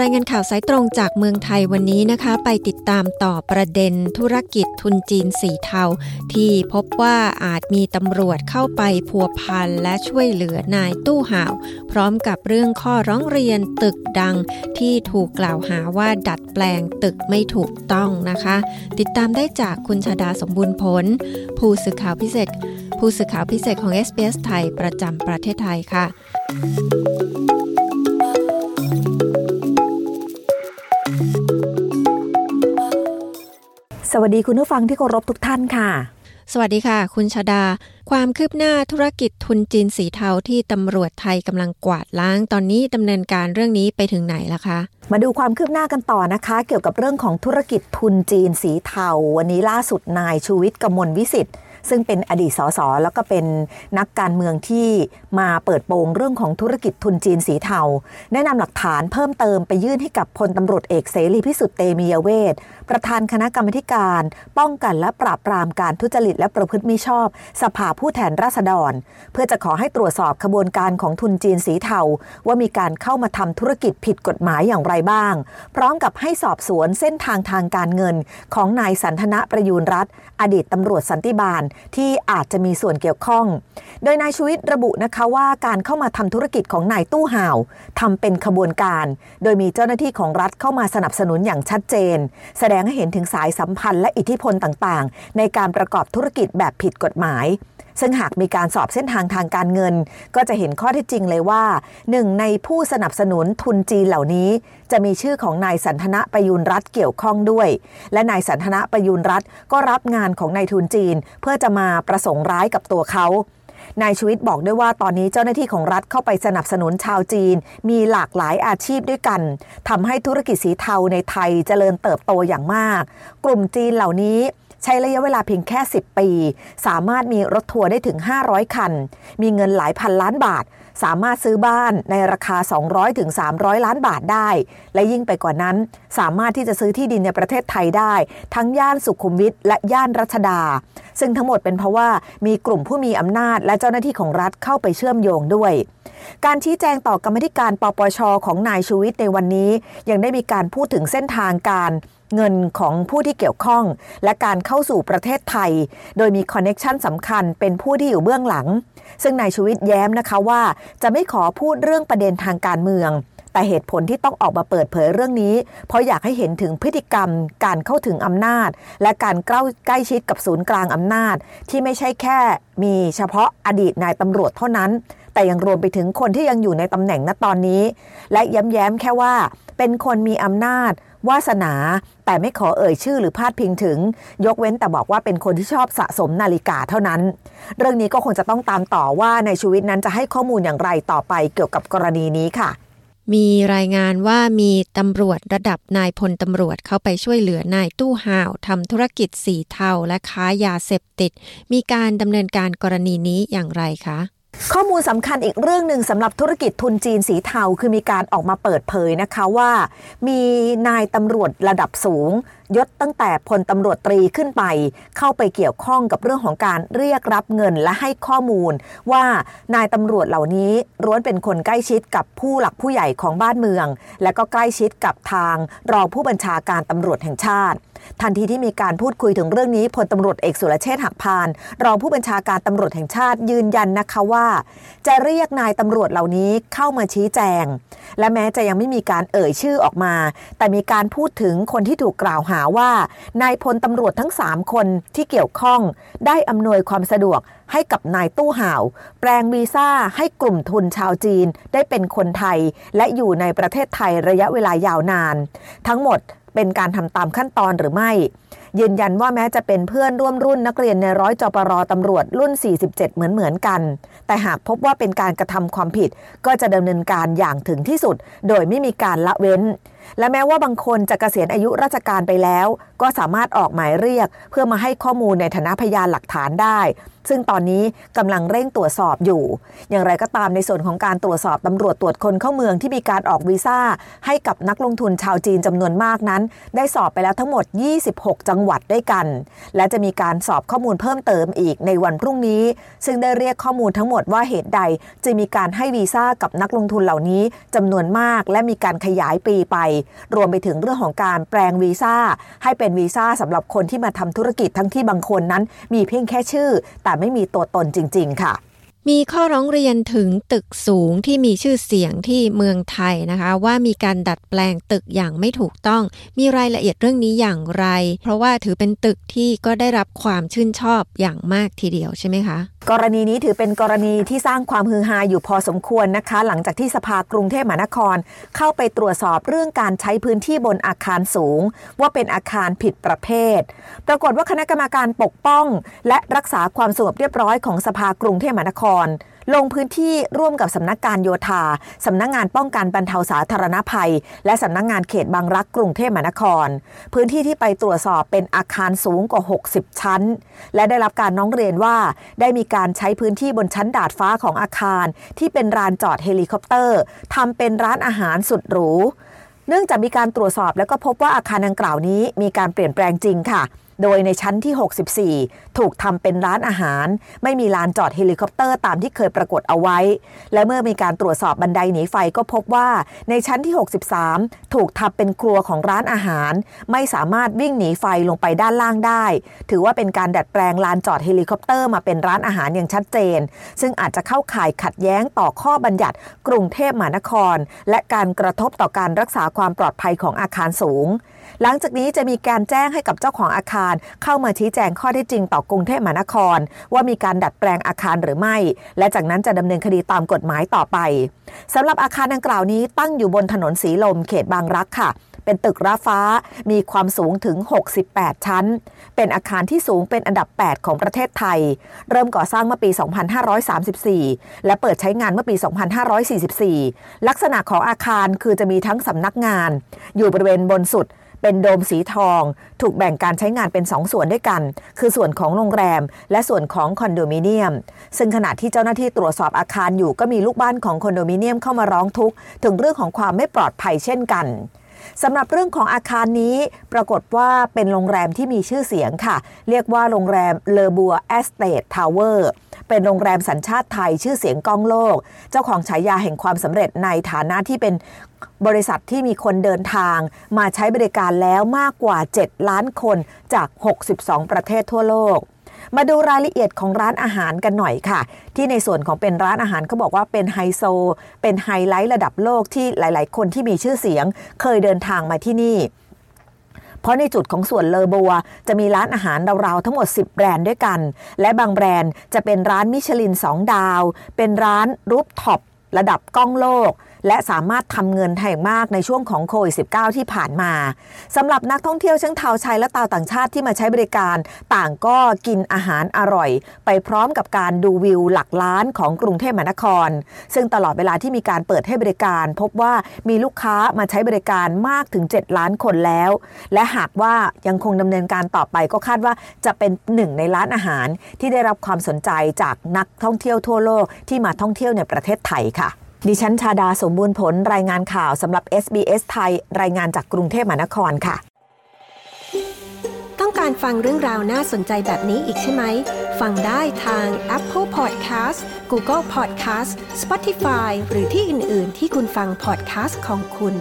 รายงานข่าวสายตรงจากเมืองไทยวันนี้นะคะ ไปติดตามต่อประเด็นธุรกิจทุนจีนสีเทา ที่พบว่าอาจมีตำรวจเข้าไปพัวพันและช่วยเหลือนายตู้ห่าว พร้อมกับเรื่องข้อร้องเรียนตึกดัง ที่ถูกกล่าวหาว่าดัดแปลงตึกไม่ถูกต้องนะคะ ติดตามได้จากคุณชาดาสมบูรณ์ผล ผู้สื่อข่าวพิเศษ ผู้สื่อข่าวพิเศษของ SBS ไทยประจำประเทศไทยค่ะ วัสดีคุณผู้ฟังที่เคารพทุกท่านค่ะ สวัสดีค่ะ คุณชาดา ความคืบหน้าธุรกิจทุนจีนสีเทาที่ตำรวจไทยกำลังกวาดล้าง ตอนนี้ดำเนินการเรื่องนี้ไปถึงไหนแล้วคะ มาดูความคืบหน้ากันต่อนะคะ เกี่ยวกับเรื่องของธุรกิจทุนจีนสีเทา วันนี้ล่าสุดนายชูวิทย์กมลวิสิทธิ์ ซึ่งเป็นอดีตสสแล้วก็เป็นนักการเมืองที่มาเปิดโปงเรื่องของธุรกิจทุนจีนสีเทา แนะนำหลักฐานเพิ่มเติมไปยื่นให้กับพลตำรวจเอกเสรีพิสุทธิ์เตมียเวทประธานคณะกรรมการ ป้องกันและปราบปรามการทุจริตและประพฤติมิชอบ สภาผู้แทนราษฎร เพื่อจะขอให้ตรวจสอบขบวนการของทุนจีนสีเทา ว่ามีการเข้ามาทำธุรกิจผิดกฎหมายอย่างไรบ้าง พร้อมกับให้สอบสวนเส้นทางทางการเงิน ของนายสันทนะประยูรรัตอดีตตำรวจสันติบาลที่อาจจะมีส่วนเกี่ยวข้อง โดยนายชูวิทย์ระบุนะคะว่าการเข้ามาทำธุรกิจของนายตู้ห่าวทำเป็นขบวนการ โดยมีเจ้าหน้าที่ของรัฐเข้ามาสนับสนุนอย่างชัดเจน แสดงให้เห็นถึงสายสัมพันธ์และอิทธิพลต่างๆ ในการประกอบธุรกิจแบบผิดกฎหมาย ซึ่งหากมีการสอบเส้นทางทางการเงิน ก็จะเห็นข้อเท็จจริงเลยว่าหนึ่งในผู้สนับสนุนทุนจีนเหล่านี้ จะมีชื่อของนายสันทนะประยุนรัฐเกี่ยวข้องด้วย และนายสันทนะประยุนรัฐก็รับงานของนายทุนจีน เพื่อจะมาประสงค์ร้ายกับตัวเขา นายชวิตบอกด้วยว่าตอนนี้เจ้าหน้าที่ของรัฐเข้าไปสนับสนุนชาวจีน มีหลากหลายอาชีพด้วยกันทำให้ธุรกิจสีเทาในไทยเจริญเติบโตอย่างมาก กลุ่มจีนเหล่านี้ใช้ระยะเวลาเพียงแค่ 10 ปี สามารถมีรถทัวร์ได้ถึง 500 คัน มีเงินหลายพันล้านบาท สามารถซื้อบ้านในราคา 200ถึง300ล้านบาทได้ และยิ่งไปกว่านั้น สามารถที่จะซื้อที่ดินในประเทศไทยได้ ทั้งย่านสุขุมวิทและย่านรัชดา ซึ่งทั้งหมดเป็นเพราะว่ามีกลุ่มผู้มีอำนาจและเจ้าหน้าที่ของรัฐเข้าไปเชื่อมโยงด้วย การชี้แจงต่อกรรมธิการปปชของนายชูวิทย์ในวันนี้ ยังได้มีการพูดถึงเส้นทางการ เงินของผู้ที่เกี่ยวข้อง และการเข้าสู่ประเทศไทย โดยมีคอนเน็ชันสำคัญเป็นผู้ที่อยู่เบื้องหลัง ซึ่งนายชูวิทย์แย้มนะคะว่า จะไม่ขอพูดเรื่องประเด็นทางการเมือง แต่เหตุผลที่ต้องออกมาเปิดเผยเรื่องนี้ เพราะอยากให้เห็นถึงพฤติกรรม การเข้าถึงอำนาจ และการใกล้ชิดกับศูนย์กลางอำนาจ ที่ไม่ใช่แค่มีเฉพาะอดีตนายตำรวจเท่านั้น แต่ยังรวมไปถึงคนที่ยังอยู่ในตำแหน่งณตอนนี้ และย้ำแย้มแค่ว่าเป็นคนมีอำนาจ วาสนา แต่ไม่ขอเอ่ยชื่อหรือพาดพิงถึง ยกเว้นแต่บอกว่าเป็นคนที่ชอบสะสมนาฬิกาเท่านั้น เรื่องนี้ก็คงจะต้องตามต่อว่าในชีวิตนั้นจะให้ข้อมูลอย่างไรต่อไปเกี่ยวกับกรณีนี้ค่ะ มีรายงานว่ามีตำรวจระดับนายพลตำรวจเข้าไปช่วยเหลือนายตู้ห่าวทำธุรกิจสีเทาและค้ายาเสพติด มีการดำเนินการกรณีนี้อย่างไรคะ ข้อมูลสำคัญอีกเรื่องหนึ่งสำหรับธุรกิจทุนจีนสีเทาคือมีการออกมาเปิดเผยนะคะว่า มีนายตำรวจระดับสูง ยศตั้งแต่พลตำรวจตรีขึ้นไป เข้าไปเกี่ยวข้องกับเรื่องของการเรียกรับเงินและให้ข้อมูล ว่านายตำรวจเหล่านี้ร้วนเป็นคนใกล้ชิดกับผู้หลักผู้ใหญ่ของบ้านเมือง และก็ใกล้ชิดกับทางรองผู้บัญชาการตำรวจแห่งชาติ ทันทีที่มีการพูดคุยถึงเรื่องนี้พลตำรวจเอกสุรเชษฐ์หักพาน รองผู้บัญชาการตำรวจแห่งชาติยืนยันนะคะว่า จะเรียกนายตำรวจเหล่านี้เข้ามาชี้แจง และแม้จะยังไม่มีการเอ่ยชื่อออกมา แต่มีการพูดถึงคนที่ถูกกล่าวหาาว่านายพลตำรวจทั้ง 3 คนที่เกี่ยวข้อง ได้อำนวยความสะดวกให้กับนายตู้ห่าว แปลงวีซ่าให้กลุ่มทุนชาวจีนได้เป็นคนไทย และอยู่ในประเทศไทยระยะเวลายาวนาน ทั้งหมดเป็นการทำตามขั้นตอนหรือไม่ ยืนยันว่าแม้จะเป็นเพื่อนร่วมรุ่นนักเรียนในร้อยจปรตำรวจรุ่น 47 เหมือนเหมือนกัน แต่หากพบว่าเป็นการกระทำความผิด ก็จะดำเนินการอย่างถึงที่สุด โดยไม่มีการละเว้น และแม้ว่าบางคนจะเกษียณอายุราชการไปแล้ว ก็สามารถออกหมายเรียก เพื่อมาให้ข้อมูลในฐานะพยานหลักฐานได้ ซึ่งตอนนี้กำลังเร่งตรวจสอบอยู่ อย่างไรก็ตามในส่วนของการตรวจสอบตำรวจตรวจคนเข้าเมืองที่มีการออกวีซ่า ให้กับนักลงทุนชาวจีนจำนวนมากนั้น ได้สอบไปแล้วทั้งหมด 26 จังหวัดด้วยกัน และจะมีการสอบข้อมูลเพิ่มเติมอีกในวันพรุ่งนี้ ซึ่งได้เรียกข้อมูลทั้งหมดว่าเหตุใด จะมีการให้วีซ่ากับนักลงทุนเหล่านี้จำนวนมาก และมีการขยายปีไปรวมไปถึงเรื่องของการแปลงวีซ่าให้เป็นวีซ่าสำหรับคนที่มาทำธุรกิจทั้งที่บางคนนั้น มีเพียงแค่ชื่อ แต่ไม่มีตัวตนจริง ๆ ค่ะมีข้อร้องเรียนถึงตึกสูงที่มีชื่อเสียงที่เมืองไทยนะคะ ว่ามีการดัดแปลงตึกอย่างไม่ถูกต้อง มีรายละเอียดเรื่องนี้อย่างไร เพราะว่าถือเป็นตึกที่ก็ได้รับความชื่นชอบอย่างมากทีเดียวใช่ไหมคะ กรณีนี้ถือเป็นกรณีที่สร้างความฮือฮาอยู่พอสมควรนะคะ หลังจากที่สภากรุงเทพมหานคร เข้าไปตรวจสอบเรื่องการใช้พื้นที่บนอาคารสูง ว่าเป็นอาคารผิดประเภท ปรากฏว่าคณะกรรมการปกป้อง และรักษาความสงบเรียบร้อยของสภากรุงเทพมหานคร ลงพื้นที่ร่วมกับสำนักการโยธาสำนักงานป้องกันบรรเทาสาธารณภัย และสำนักงานเขตบางรักกรุงเทพมหานคร พื้นที่ที่ไปตรวจสอบเป็นอาคารสูงกว่า 60 ชั้น และได้รับการร้องเรียนว่า ได้มีการใช้พื้นที่บนชั้นดาดฟ้าของอาคาร ที่เป็นลานจอดเฮลิคอปเตอร์ทำเป็นร้านอาหารสุดหรูเนื่องจากมีการตรวจสอบแล้วก็พบว่าอาคารดังกล่าวนี้มีการเปลี่ยนแปลงจริงค่ะ โดยในชั้นที่ 64 ถูกทำเป็นร้านอาหาร ไม่มีลานจอดเฮลิคอปเตอร์ตามที่เคยปรากฏเอาไว้ และเมื่อมีการตรวจสอบบันไดหนีไฟก็พบว่าในชั้นที่ 63 ถูกทำเป็นครัวของร้านอาหาร ไม่สามารถวิ่งหนีไฟลงไปด้านล่างได้ ถือว่าเป็นการดัดแปลงลานจอดเฮลิคอปเตอร์มาเป็นร้านอาหารอย่างชัดเจน ซึ่งอาจจะเข้าข่ายขัดแย้งต่อข้อบัญญัติ กรุงเทพมหานคร และการกระทบต่อการรักษาความปลอดภัยของอาคารสูง หลังจากนี้จะมีการแจ้งให้กับเจ้าของอาคารเข้ามาชี้แจงข้อที่จริงต่อกรุงเทพมหานคร ว่ามีการดัดแปลงอาคารหรือไม่ และจากนั้นจะดำเนินคดีตามกฎหมายต่อไปสำหรับอาคารดังกล่าวนี้ตั้งอยู่บนถนนสีลมเขตบางรักค่ะเป็นตึกราฟ้า มีความสูงถึง 68 ชั้น เป็นอาคารที่สูงเป็นอันดับ 8 ของประเทศไทย เริ่มก่อสร้างเมื่อปี 2534 และเปิดใช้งานเมื่อปี 2544 ลักษณะของอาคารคือจะมีทั้งสำนักงาน อยู่บริเวณบนสุด เป็นโดมสีทอง ถูกแบ่งการใช้งานเป็น2ส่วนด้วยกัน คือส่วนของโรงแรม และส่วนของคอนโดมิเนียม ซึ่งขณะที่เจ้าหน้าที่ตรวจสอบอาคารอยู่ก็มีลูกบ้านของคอนโดมิเนียมเข้ามาร้องทุกข์ถึงเรื่องของความไม่ปลอดภัยเช่นกันสำหรับเรื่องของอาคารนี้ปรากฏว่าเป็นโรงแรมที่มีชื่อเสียงค่ะ เรียกว่าโรงแรมเลอบัวแอทสเตททาวเวอร์ เป็นโรงแรมสัญชาติไทยชื่อเสียงก้องโลก เจ้าของฉายาแห่งความสำเร็จในฐานะที่เป็นบริษัทที่มีคนเดินทางมาใช้บริการแล้วมากกว่า 7 ล้านคนจาก 62 ประเทศทั่วโลกมาดูรายละเอียดของร้านอาหารกันหน่อยค่ะ ที่ในส่วนของเป็นร้านอาหารเขาบอกว่าเป็นไฮโซ เป็นไฮไลท์ระดับโลกที่หลาย ๆ คนที่มีชื่อเสียง เคยเดินทางมาที่นี่ เพราะในจุดของส่วนเลอบัว จะมีร้านอาหารราวๆทั้งหมด 10 แบรนด์ด้วยกัน และบางแบรนด์จะเป็นร้านมิชลิน 2 ดาว เป็นร้านรูปท็อประดับกล้องโลกและสามารถทำเงินไทยมากในช่วงของโควิด -19 ที่ผ่านมาสำหรับนักท่องเที่ยวชั้งชาวชายและตาวต่างชาติที่มาใช้บริการ ต่างก็กินอาหารอร่อย ไปพร้อมกับการดูวิวหลักล้านของกรุงเทพมหานคร ซึ่งตลอดเวลาที่มีการเปิดให้บริการ พบว่ามีลูกค้ามาใช้บริการมากถึง 7 ล้านคนแล้ว และหากว่ายังคงดำเนินการต่อไปก็คาดว่าจะเป็นหนึ่งในร้านอาหารที่ได้รับความสนใจจากนักท่องเที่ยวทั่วโลกที่มาท่องเที่ยวในประเทศไทยค่ะ ดิฉันชาดาสมบูรณ์ผลรายงานข่าวสำหรับ SBS ไทย รายงานจากกรุงเทพมหานครค่ะ ต้องการฟังเรื่องราวน่าสนใจแบบนี้อีกใช่ไหม ฟังได้ทาง Apple Podcast Google Podcast Spotify หรือที่อื่น ๆ ที่คุณฟัง podcast ของคุณ